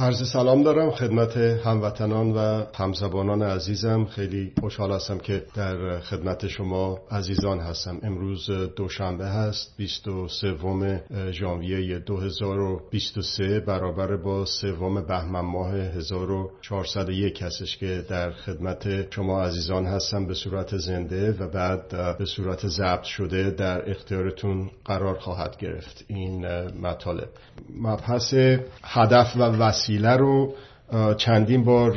عرض سلام دارم خدمت هموطنان و همزبانان عزیزم. خیلی خوشحال هستم که در خدمت شما عزیزان هستم. امروز دوشنبه هست 23 ژانویه 2023 برابر با سوم بهمن ماه 1401 هستش که در خدمت شما عزیزان هستم. به صورت زنده و بعد به صورت ضبط شده در اختیارتون قرار خواهد گرفت این مطالب. مبحث هدف و وسیله وسیله رو چندین بار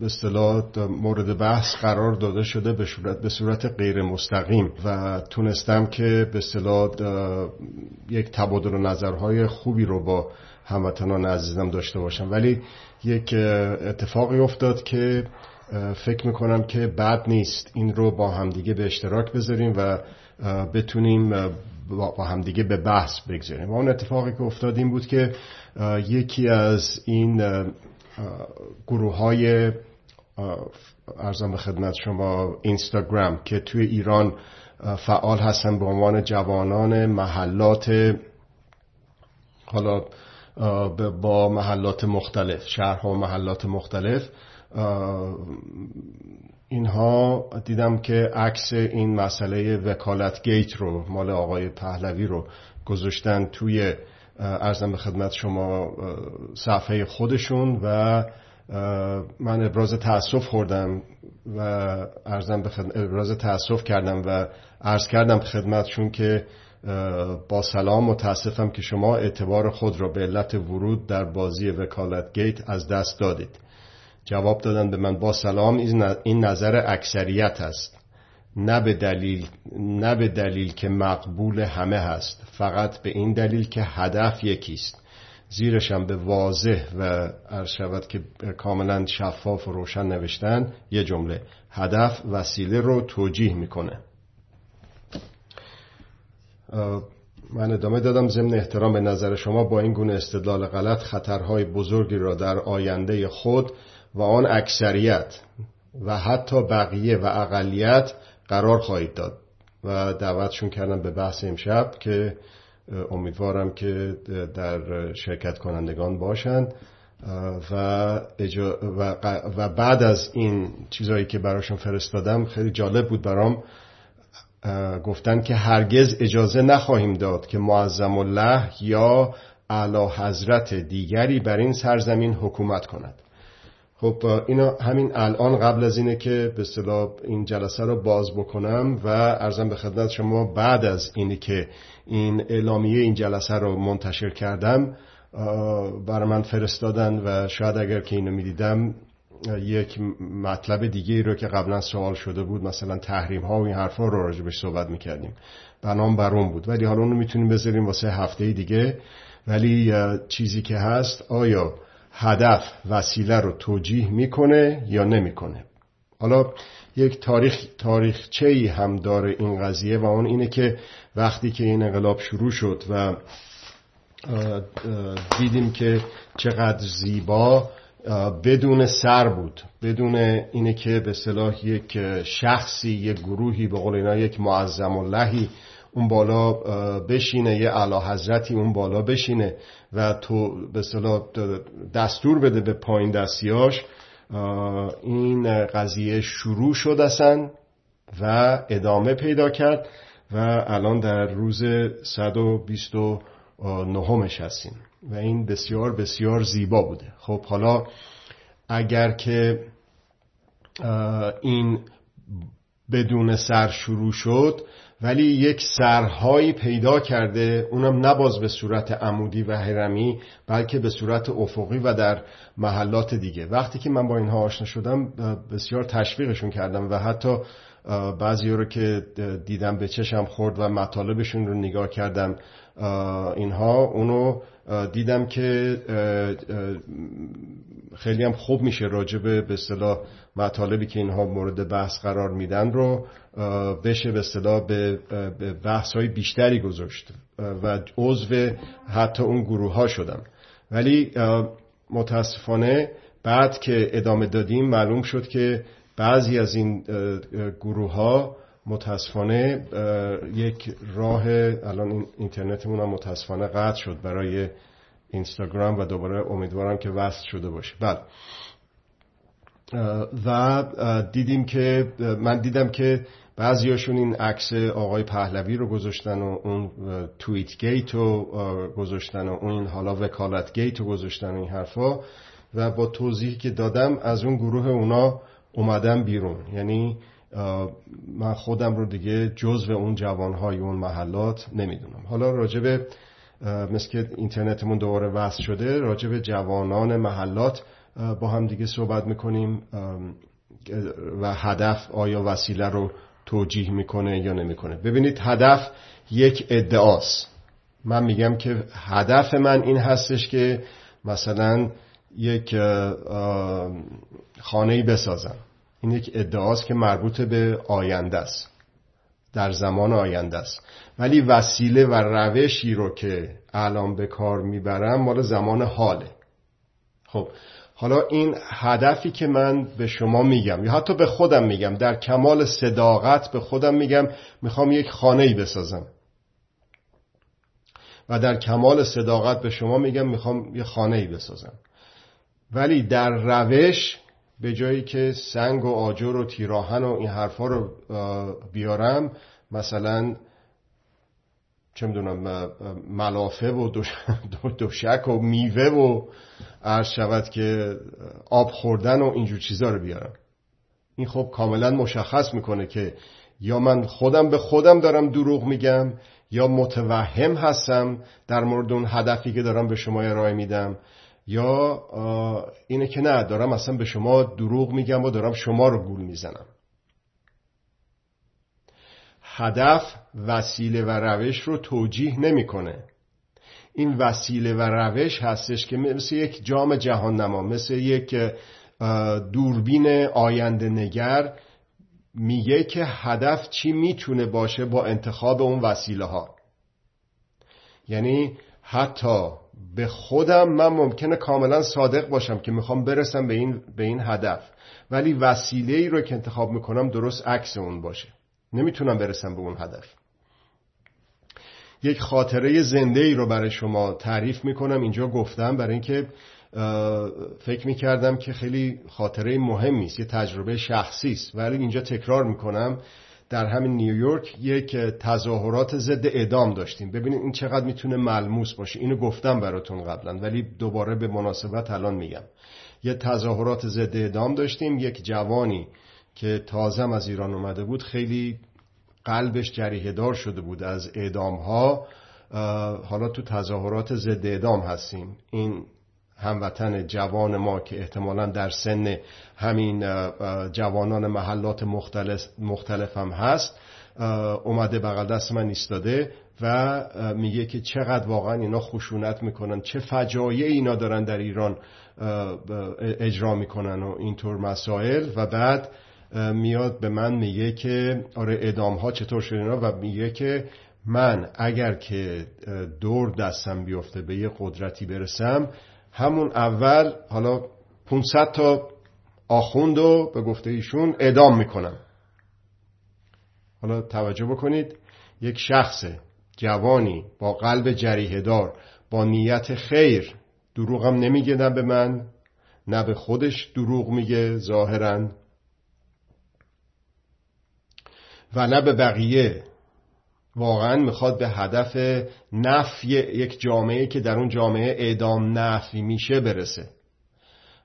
به اصطلاح مورد بحث قرار داده شده به صورت به صورت غیر مستقیم و تونستم که به اصطلاح یک تبادل نظرهای خوبی رو با هموطنان عزیزم داشته باشم. ولی یک اتفاقی افتاد که فکر می‌کنم که بد نیست این رو با همدیگه به اشتراک بذاریم و بتونیم با همدیگه به بحث بگذاریم. و اون اتفاقی که افتاد این بود که یکی از این گروه های ارزم به خدمت شما اینستاگرام که توی ایران فعال هستن به عنوان جوانان محلات حالا با محلات مختلف شهرها و محلات مختلف اینها دیدم که عکس این مسئله وکالت گیت رو مال آقای پهلوی رو گذاشتن توی ارزم به خدمت شما صفحه خودشون و من ابراز تاسف خوردم و ارزم به خدمت ابراز تاسف کردم و عرض کردم خدمتشون که با سلام متاسفم که شما اعتبار خود را به علت ورود در بازی وکالت گیت از دست دادید. جواب دادن به من با سلام این نظر اکثریت است. نه به دلیل نه به دلیل که مقبول همه هست فقط به این دلیل که هدف یکیست. زیرشم به واضح و شود که کاملا شفاف و روشن نوشتن یه جمله هدف وسیله رو توجیه می‌کنه. من ادامه دادم ضمن احترام به نظر شما با این گونه استدلال غلط خطرهای بزرگی را در آینده خود و آن اکثریت و حتی بقیه و اقلیت قرار خواهید داد و دعوتشون کردم به بحث امشب که امیدوارم که در شرکت کنندگان باشند و, و, بعد از این چیزهایی که براشون فرستادم خیلی جالب بود برام گفتن که هرگز اجازه نخواهیم داد که معظم الله یا اعلی حضرت دیگری بر این سرزمین حکومت کند. خب اینا همین الان قبل از اینه که به اصطلاح این جلسه رو باز بکنم و ارزم به خدمت شما بعد از اینی که این اعلامیه این جلسه رو منتشر کردم برای من فرستادن و شاید اگر که اینو می‌دیدم یک مطلب دیگه رو که قبلا سوال شده بود مثلا تحریم ها و این حرفا رو راجبش صحبت می‌کردیم. بنام بر اون بود. ولی حالا اونو می‌تونیم بذاریم واسه هفته دیگه. ولی چیزی که هست آیا هدف وسیله رو توجیه می‌کنه یا نمی‌کنه. حالا یک تاریخ تاریخچه ای هم داره این قضیه و اون اینه که وقتی که این انقلاب شروع شد و دیدیم که چقدر زیبا بدون سر بود بدون اینه که به صلاح یک شخصی یک گروهی به قول اینا یک معظم اللهی اون بالا بشینه یه علا حضرتی اون بالا بشینه و تو به دستور بده به پایین دستیاش. این قضیه شروع شد اصلا و ادامه پیدا کرد و الان در روز 129 هستیم و این بسیار بسیار زیبا بوده. خب حالا اگر که این بدون سر شروع شد ولی یک سرهایی پیدا کرده اونم نباز به صورت عمودی و هرمی بلکه به صورت افقی و در محلات دیگه. وقتی که من با اینها آشنا شدم بسیار تشویقشون کردم و حتی بعضی رو که دیدم به چشم خورد و مطالبشون رو نگاه کردم اینها اونو دیدم که خیلی هم خوب میشه راجبه به اصطلاح مطالبی که اینها مورد بحث قرار میدن رو بشه به اصطلاح به بحث های بیشتری گذاشت و عضو حتی اون گروه ها شدم. ولی متاسفانه بعد که ادامه دادیم معلوم شد که بعضی از این گروه ها متاسفانه یک راه الان اینترنتمون هم متاسفانه قطع شد برای اینستاگرام و دوباره امیدوارم که وصل شده باشه. بله. و دیدیم که من دیدم که بعضیاشون این عکس آقای پهلوی رو گذاشتن و اون توییت گیت رو گذاشتن و اون حالا وکالت گیت رو گذاشتن این حرفا. و با توضیحی که دادم از اون گروه اونا اومدم بیرون. یعنی من خودم رو دیگه جزو اون جوانهای اون محلات نمی‌دونم. حالا راجب مثل که اینترنتمون دوباره وصل شده راجب جوانان محلات با هم دیگه صحبت می‌کنیم و هدف آیا وسیله رو توجیه می‌کنه یا نمی‌کنه. ببینید هدف یک ادعاست. من میگم که هدف من این هستش که مثلا یک خانه بسازم. این یک ادعاست که مربوط به آینده است. در زمان آینده است. ولی وسیله و روشی رو که الان به کار می‌برم مال زمان حاله. خب حالا این هدفی که من به شما میگم یا حتی به خودم میگم در کمال صداقت به خودم میگم می‌خوام یک خانه ای بسازم. و در کمال صداقت به شما میگم می‌خوام یک خانه ای بسازم. ولی در روش به جایی که سنگ و آجر و تیراهن و این حرفا رو بیارم مثلا چه می‌دونم ملافه و دوشک و میوه و عرض شود که آب خوردن و اینجور چیزا رو بیارم. این خب کاملا مشخص می‌کنه که یا من خودم به خودم دارم دروغ میگم یا متوهم هستم در مورد اون هدفی که دارم به شما ارائه میدم. یا اینه که نه دارم اصلا به شما دروغ میگم و دارم شما رو گول می‌زنم. هدف وسیله و روش رو توجیه نمی‌کنه. این وسیله و روش هستش که مثل یک جام جهان نما مثل یک دوربین آینده نگر میگه که هدف چی می‌تونه باشه با انتخاب اون وسیله ها یعنی حتی به خودم من ممکنه کاملا صادق باشم که می‌خوام برسم به این, به این هدف. ولی وسیله ای رو که انتخاب می‌کنم درست عکس اون باشه. نمی‌تونم برسم به اون هدف. یک خاطره زنده ای رو برای شما تعریف می‌کنم. اینجا گفتم برای اینکه فکر می‌کردم که خیلی خاطره مهمی است یه تجربه شخصی است. ولی اینجا تکرار می‌کنم. در همین نیویورک یک تظاهرات ضد اعدام داشتیم. ببینید این چقدر می‌تونه ملموس باشه. اینو گفتم براتون قبلا ولی دوباره به مناسبت الان میگم. یه تظاهرات ضد اعدام داشتیم. یک جوانی که تازم از ایران اومده بود خیلی قلبش جریه دار شده بود از اعدام ها حالا تو تظاهرات ضد اعدام هستیم. این هموطن جوان ما که احتمالا در سن همین جوانان محلات مختلف, مختلف هم هست اومده بغل دست من ایستاده و میگه که چقدر واقعا اینا خشونت می‌کنن چه فجایع اینا دارن در ایران اجرا می‌کنن و اینطور مسائل. و بعد میاد به من میگه که آره ادام ها چطور شده اینا؟ و میگه که من اگر که دور دستم بیفته به یه قدرتی برسم همون اول حالا 500 تا آخوند و به گفته ایشون اعدام می‌کنم. حالا توجه بکنید یک شخص جوانی با قلب جریه دار با نیت خیر دروغم نمیگه نه به من نه به خودش دروغ میگه ظاهرا. و نه به بقیه. واقعا می‌خواد به هدف نفی یک جامعه که در اون جامعه اعدام نفی میشه برسه.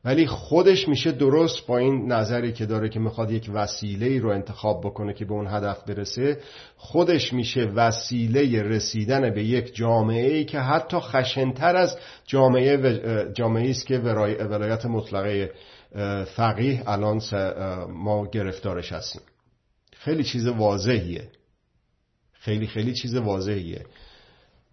ولی خودش میشه درست با این نظری که داره که می‌خواد یک وسیله ای رو انتخاب بکنه که به اون هدف برسه. خودش میشه وسیله رسیدن به یک جامعه ای که حتی خشنتر از جامعه جامعه است که ولایت مطلقه فقیه الان ما گرفتارش هستیم. خیلی چیز واضحیه. خیلی خیلی چیز واضحیه.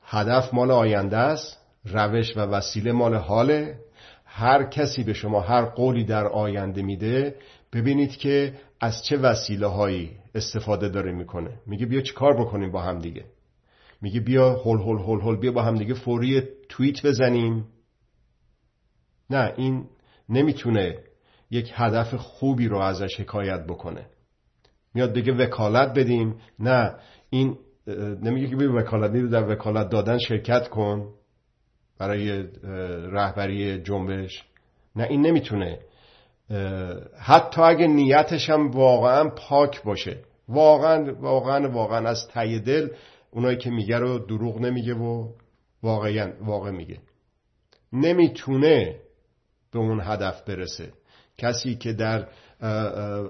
هدف مال آینده است روش و وسیله مال حاله. هر کسی به شما هر قولی در آینده میده ببینید که از چه وسیله هایی استفاده داره می‌کنه. میگه بیا چی کار بکنیم با هم دیگه؟ میگه بیا هول هول هول هول بیا با هم دیگه فوری توییت بزنیم. نه این نمی‌تونه یک هدف خوبی رو ازش حکایت بکنه. میاد بگه وکالت بدیم. نه این نمیگه که بیا وکالت در وکالت دادن شرکت کن برای رهبری جنبش. نه این نمی‌تونه. حتی اگه نیتش هم واقعا پاک باشه. واقعا واقعا واقعا از ته دل اونایی که میگه رو دروغ نمیگه و واقعا واقع میگه. نمی‌تونه به اون هدف برسه. کسی که در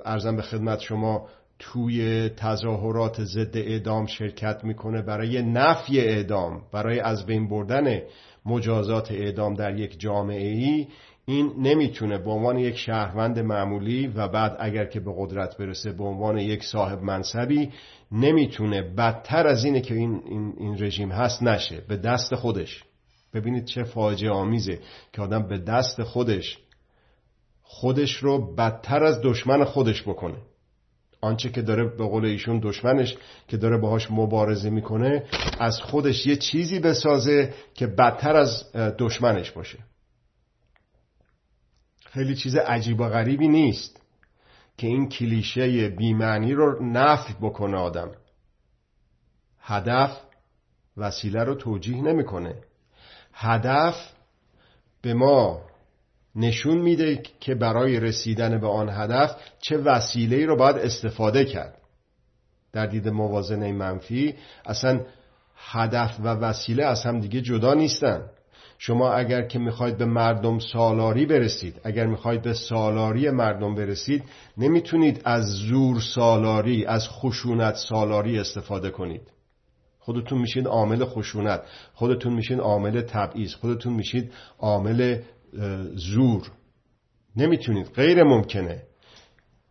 ارزم به خدمت شما توی تظاهرات ضد اعدام شرکت می‌کنه برای نفی اعدام برای از بین بردن مجازات اعدام در یک جامعه ای این نمی‌تونه به عنوان یک شهروند معمولی و بعد اگر که به قدرت برسه به عنوان یک صاحب منصبی نمی‌تونه بدتر از اینه که این, این, این رژیم هست نشه. به دست خودش. ببینید چه فاجعه آمیزه که آدم به دست خودش خودش رو بدتر از دشمن خودش بکنه. آنچه که داره به قول ایشون دشمنش که داره باهاش مبارزه می‌کنه از خودش یه چیزی بسازه که بدتر از دشمنش باشه. خیلی چیز عجیب و غریبی نیست که این کلیشه بیمعنی رو نفی بکنه آدم. هدف وسیله رو توجیه نمی‌کنه. هدف به ما نشون میده که برای رسیدن به آن هدف چه وسیله رو باید استفاده کرد. در دید موازنه منفی اصلا هدف و وسیله از هم دیگه جدا نیستن. شما اگر که می‌خواید به مردم سالاری برسید اگر می‌خواید به سالاری مردم برسید نمی‌تونید از زور سالاری از خشونت سالاری استفاده کنید. خودتون میشید عامل خشونت خودتون میشید عامل تبعیض خودتون میشید عامل زور. نمی‌تونید. غیر ممکنه.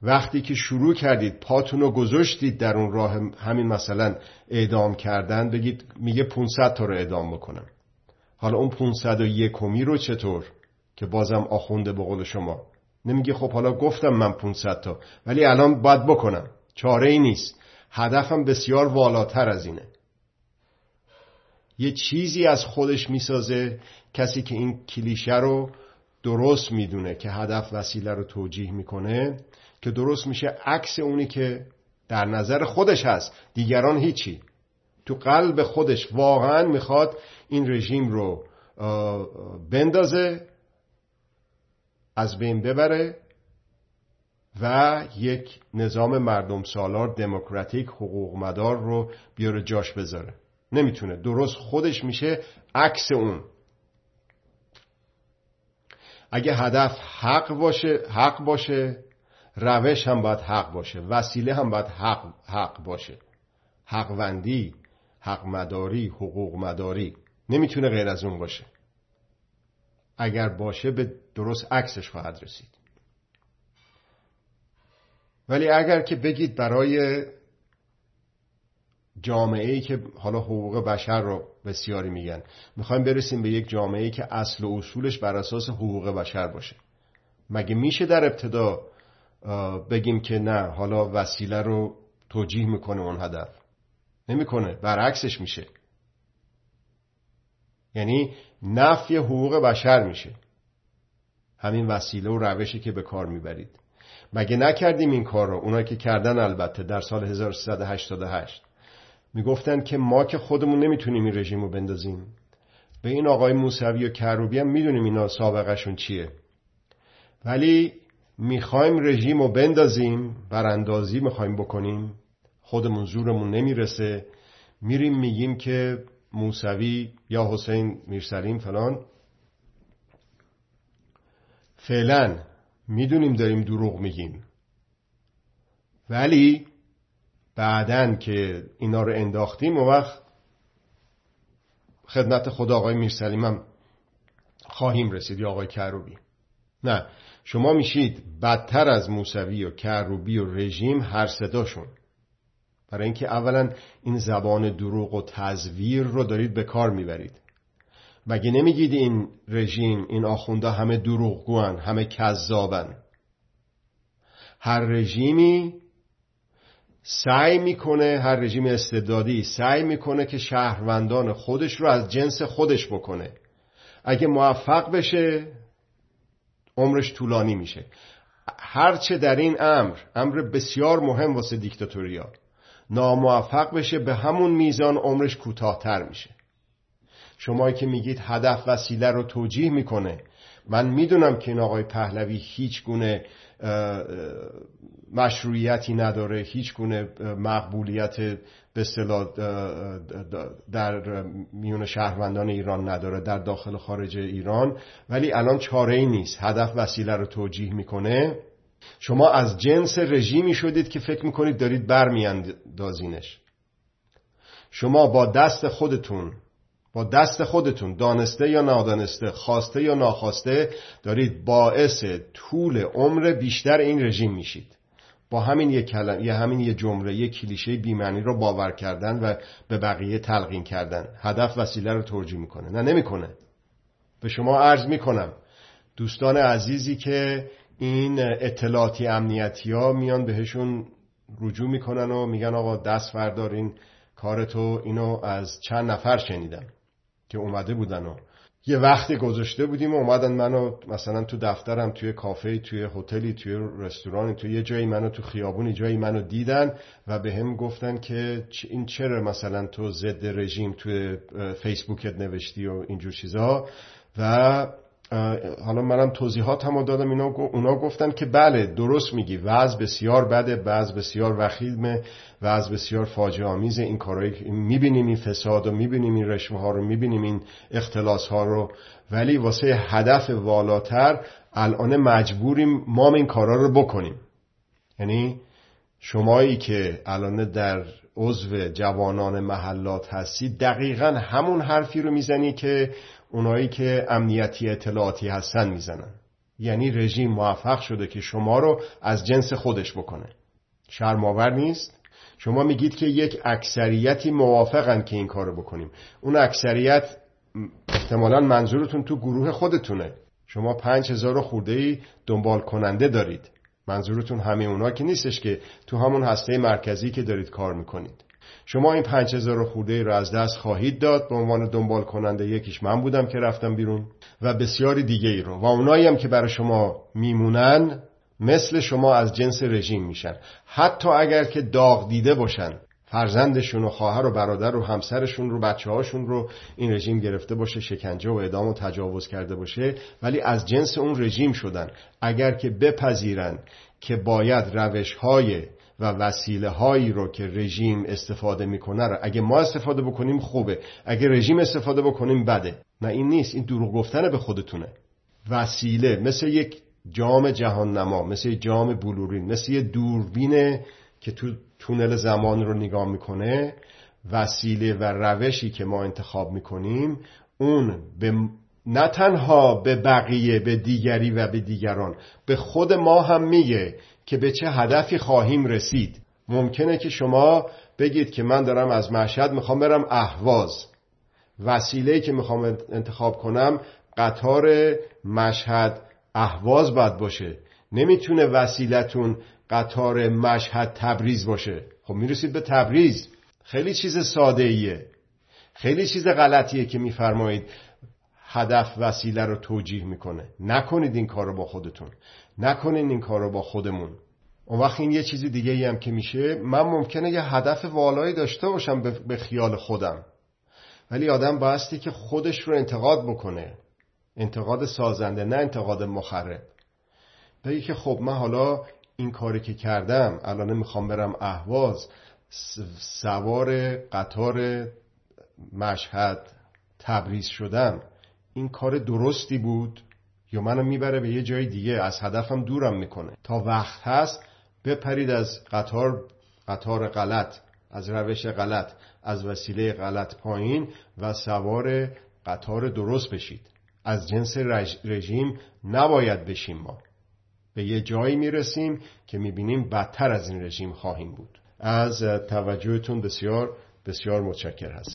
وقتی که شروع کردید پاتون رو گذاشتید در اون راه همین مثلا اعدام کردن بگید میگه 500 تا رو اعدام بکنم. حالا اون 501 کمی رو چطور؟ که بازم آخونده به قول شما. نمیگه خب حالا گفتم من 500 تا. ولی الان باید بکنم. چاره ای نیست. هدفم بسیار والاتر از اینه. یه چیزی از خودش می‌سازه کسی که این کلیشه رو درست می‌دونه که هدف وسیله رو توجیه می‌کنه که درست میشه عکس اونی که در نظر خودش هست. دیگران هیچی. تو قلب خودش واقعا می‌خواد این رژیم رو بندازه از بین ببره و یک نظام مردم سالار دموکراتیک حقوق مدار رو بیاره جاش بذاره. نمی‌تونه. درست خودش میشه عکس اون. اگه هدف حق باشه حق باشه روش هم باید حق باشه وسیله هم باید حق, حق باشه. حقوندی حق مداری حقوق مداری نمی‌تونه غیر از اون باشه. اگر باشه به درست عکسش خواهد رسید. ولی اگر که بگید برای جامعه ای که حالا حقوق بشر رو بسیاری میگن. می‌خوایم برسیم به یک جامعه ای که اصل و اصولش بر اساس حقوق بشر باشه. مگه میشه در ابتدا بگیم که نه حالا وسیله رو توجیه می‌کنه اون هدف؟ نمی‌کنه برعکسش میشه. یعنی نفی حقوق بشر میشه. همین وسیله و روشی که به کار می‌برید. مگه نکردیم این کار رو؟ اونایی که کردن البته در سال 1388 می‌گفتن که ما که خودمون نمی‌تونیم این رژیم رو بندازیم. به این آقای موسوی و کروبی هم می‌دونیم اینا سابقهشون چیه. ولی می‌خوایم رژیم رو بندازیم براندازی می‌خوایم بکنیم. خودمون زورمون نمی‌رسه. میریم میگیم که موسوی یا حسین میرسلیم فلان. فعلا می‌دونیم داریم دروغ میگیم. ولی بعدن که اینا رو انداختیم و وقت خدمت خدا آقای میرسلیم هم خواهیم رسید یا آقای کروبی. نه شما میشید بدتر از موسوی و کروبی و رژیم هر صداشون. برای اینکه اولا این زبان دروغ و تزویر رو دارید به کار می‌برید. مگه نمیگید این رژیم این آخونده همه دروغگوان همه کذابن؟ هر رژیمی سعی می‌کنه هر رژیم استبدادی سعی می‌کنه که شهروندان خودش رو از جنس خودش بکنه. اگه موفق بشه عمرش طولانی میشه. هرچه در این امر امر بسیار مهم واسه دیکتاتوریا ناموفق بشه به همون میزان عمرش کوتاهتر میشه. شما که میگید هدف وسیله رو توجیه می‌کنه. من می‌دونم که این آقای پهلوی هیچ گونه مشروعیتی نداره هیچ گونه مقبولیت به اصطلاح در میون شهروندان ایران نداره در داخل و خارج ایران. ولی الان چاره ای نیست. هدف وسیله رو توجیه می‌کنه. شما از جنس رژیمی شدید که فکر می‌کنید دارید برمیاندازینش. شما با دست خودتون با دست خودتون دانسته یا نادانسته خواسته یا ناخواسته دارید باعث طول عمر بیشتر این رژیم میشید. با همین یک کلم یه همین یه جمله یه کلیشه بیمعنی رو باور کردن و به بقیه تلقین کردن. هدف وسیله رو توجیه می‌کنه. نه نمی‌کنه. به شما عرض می‌کنم دوستان عزیزی که این اطلاعاتی امنیتی ها میان بهشون رجوع می‌کنن و میگن آقا دست فردارین کارتو اینو از چند نفر شنیدم. که اومده بودن و یه وقتی گذاشته بودیم و اومدن منو مثلا تو دفترم توی کافه توی هتلی توی رستورانی توی یه جایی منو تو خیابونی جایی منو دیدن و به هم گفتن که این چرا مثلا تو ضد رژیم توی فیسبوکت نوشتی و اینجور چیزا. و حالا منم توضیحات هم دادم. اینا اونا گفتن که بله درست میگی. وضع بسیار بده وضع بسیار وخیمه وضع بسیار فاجعه آمیزه این کارایی می‌بینیم این فساد و می‌بینیم این رشوه ها رو می‌بینیم این اختلاس ها رو. ولی واسه هدف والاتر الان مجبوریم ما این کارا رو بکنیم. یعنی شمایی که الان در عضو جوانان محلات هستی دقیقا همون حرفی رو می‌زنی که اونایی که امنیتی اطلاعاتی هستن می‌زنن. یعنی رژیم موفق شده که شما رو از جنس خودش بکنه. شرماور نیست؟ شما میگید که یک اکثریتی موافقن که این کارو بکنیم. اون اکثریت احتمالا منظورتون تو گروه خودتونه. شما پنج هزار خورده ای دنبال کننده دارید. منظورتون همه اونا که نیستش که تو همون هسته مرکزی که دارید کار می‌کنید. شما این پنج هزار خورده رو از دست خواهید داد. به عنوان دنبال کننده یکیش من بودم که رفتم بیرون. و بسیاری دیگه ای رو. و اونایی هم که برای شما میمونن مثل شما از جنس رژیم میشن. حتی اگر که داغ دیده باشن فرزندشون و خواهر و برادر و همسرشون رو بچه هاشون رو این رژیم گرفته باشه شکنجه و اعدام و تجاوز کرده باشه. ولی از جنس اون رژیم شدن. اگر که بپذیرن که باید روش های و وسیله هایی رو که رژیم استفاده می‌کنه رو. اگه ما استفاده بکنیم خوبه. اگه رژیم استفاده بکنیم بده. نه این نیست. این دروغ گفتن به خودتونه. وسیله مثل یک جام جهان نما مثل یک جام بلورین مثل یک دوربینه که تو تونل زمان رو نگاه می‌کنه. وسیله و روشی که ما انتخاب می‌کنیم اون به نه تنها به بقیه به دیگری و به دیگران به خود ما هم میگه که به چه هدفی خواهیم رسید. ممکنه که شما بگید که من دارم از مشهد می‌خوام برم اهواز. وسیله که می‌خوام انتخاب کنم قطار مشهد اهواز باید باشه. نمی‌تونه وسیلتون قطار مشهد تبریز باشه. خب می‌رسید به تبریز. خیلی چیز ساده ایه خیلی چیز غلطیه که میفرمایید. هدف وسیله رو توجیه می‌کنه. نکنید این کار رو با خودتون. نکنید این کار رو با خودمون. اون وقت این یه چیزی دیگه ای هم که میشه من ممکنه یه هدف والایی داشته باشم به خیال خودم. ولی آدم بایستی که خودش رو انتقاد بکنه. انتقاد سازنده نه انتقاد مخرب. بگی که خب من حالا این کاری که کردم الان می‌خوام برم اهواز سوار قطار مشهد تبریز شدم. این کار درستی بود؟ یا منو می‌بره به یه جای دیگه. از هدفم دورم می‌کنه. تا وقت هست بپرید از قطار قطار غلط از روش غلط از وسیله غلط پایین و سوار قطار درست بشید. از جنس رژیم نباید بشیم ما. به یه جایی می‌رسیم که می‌بینیم بدتر از این رژیم خواهیم بود. از توجهتون بسیار بسیار متشکر هست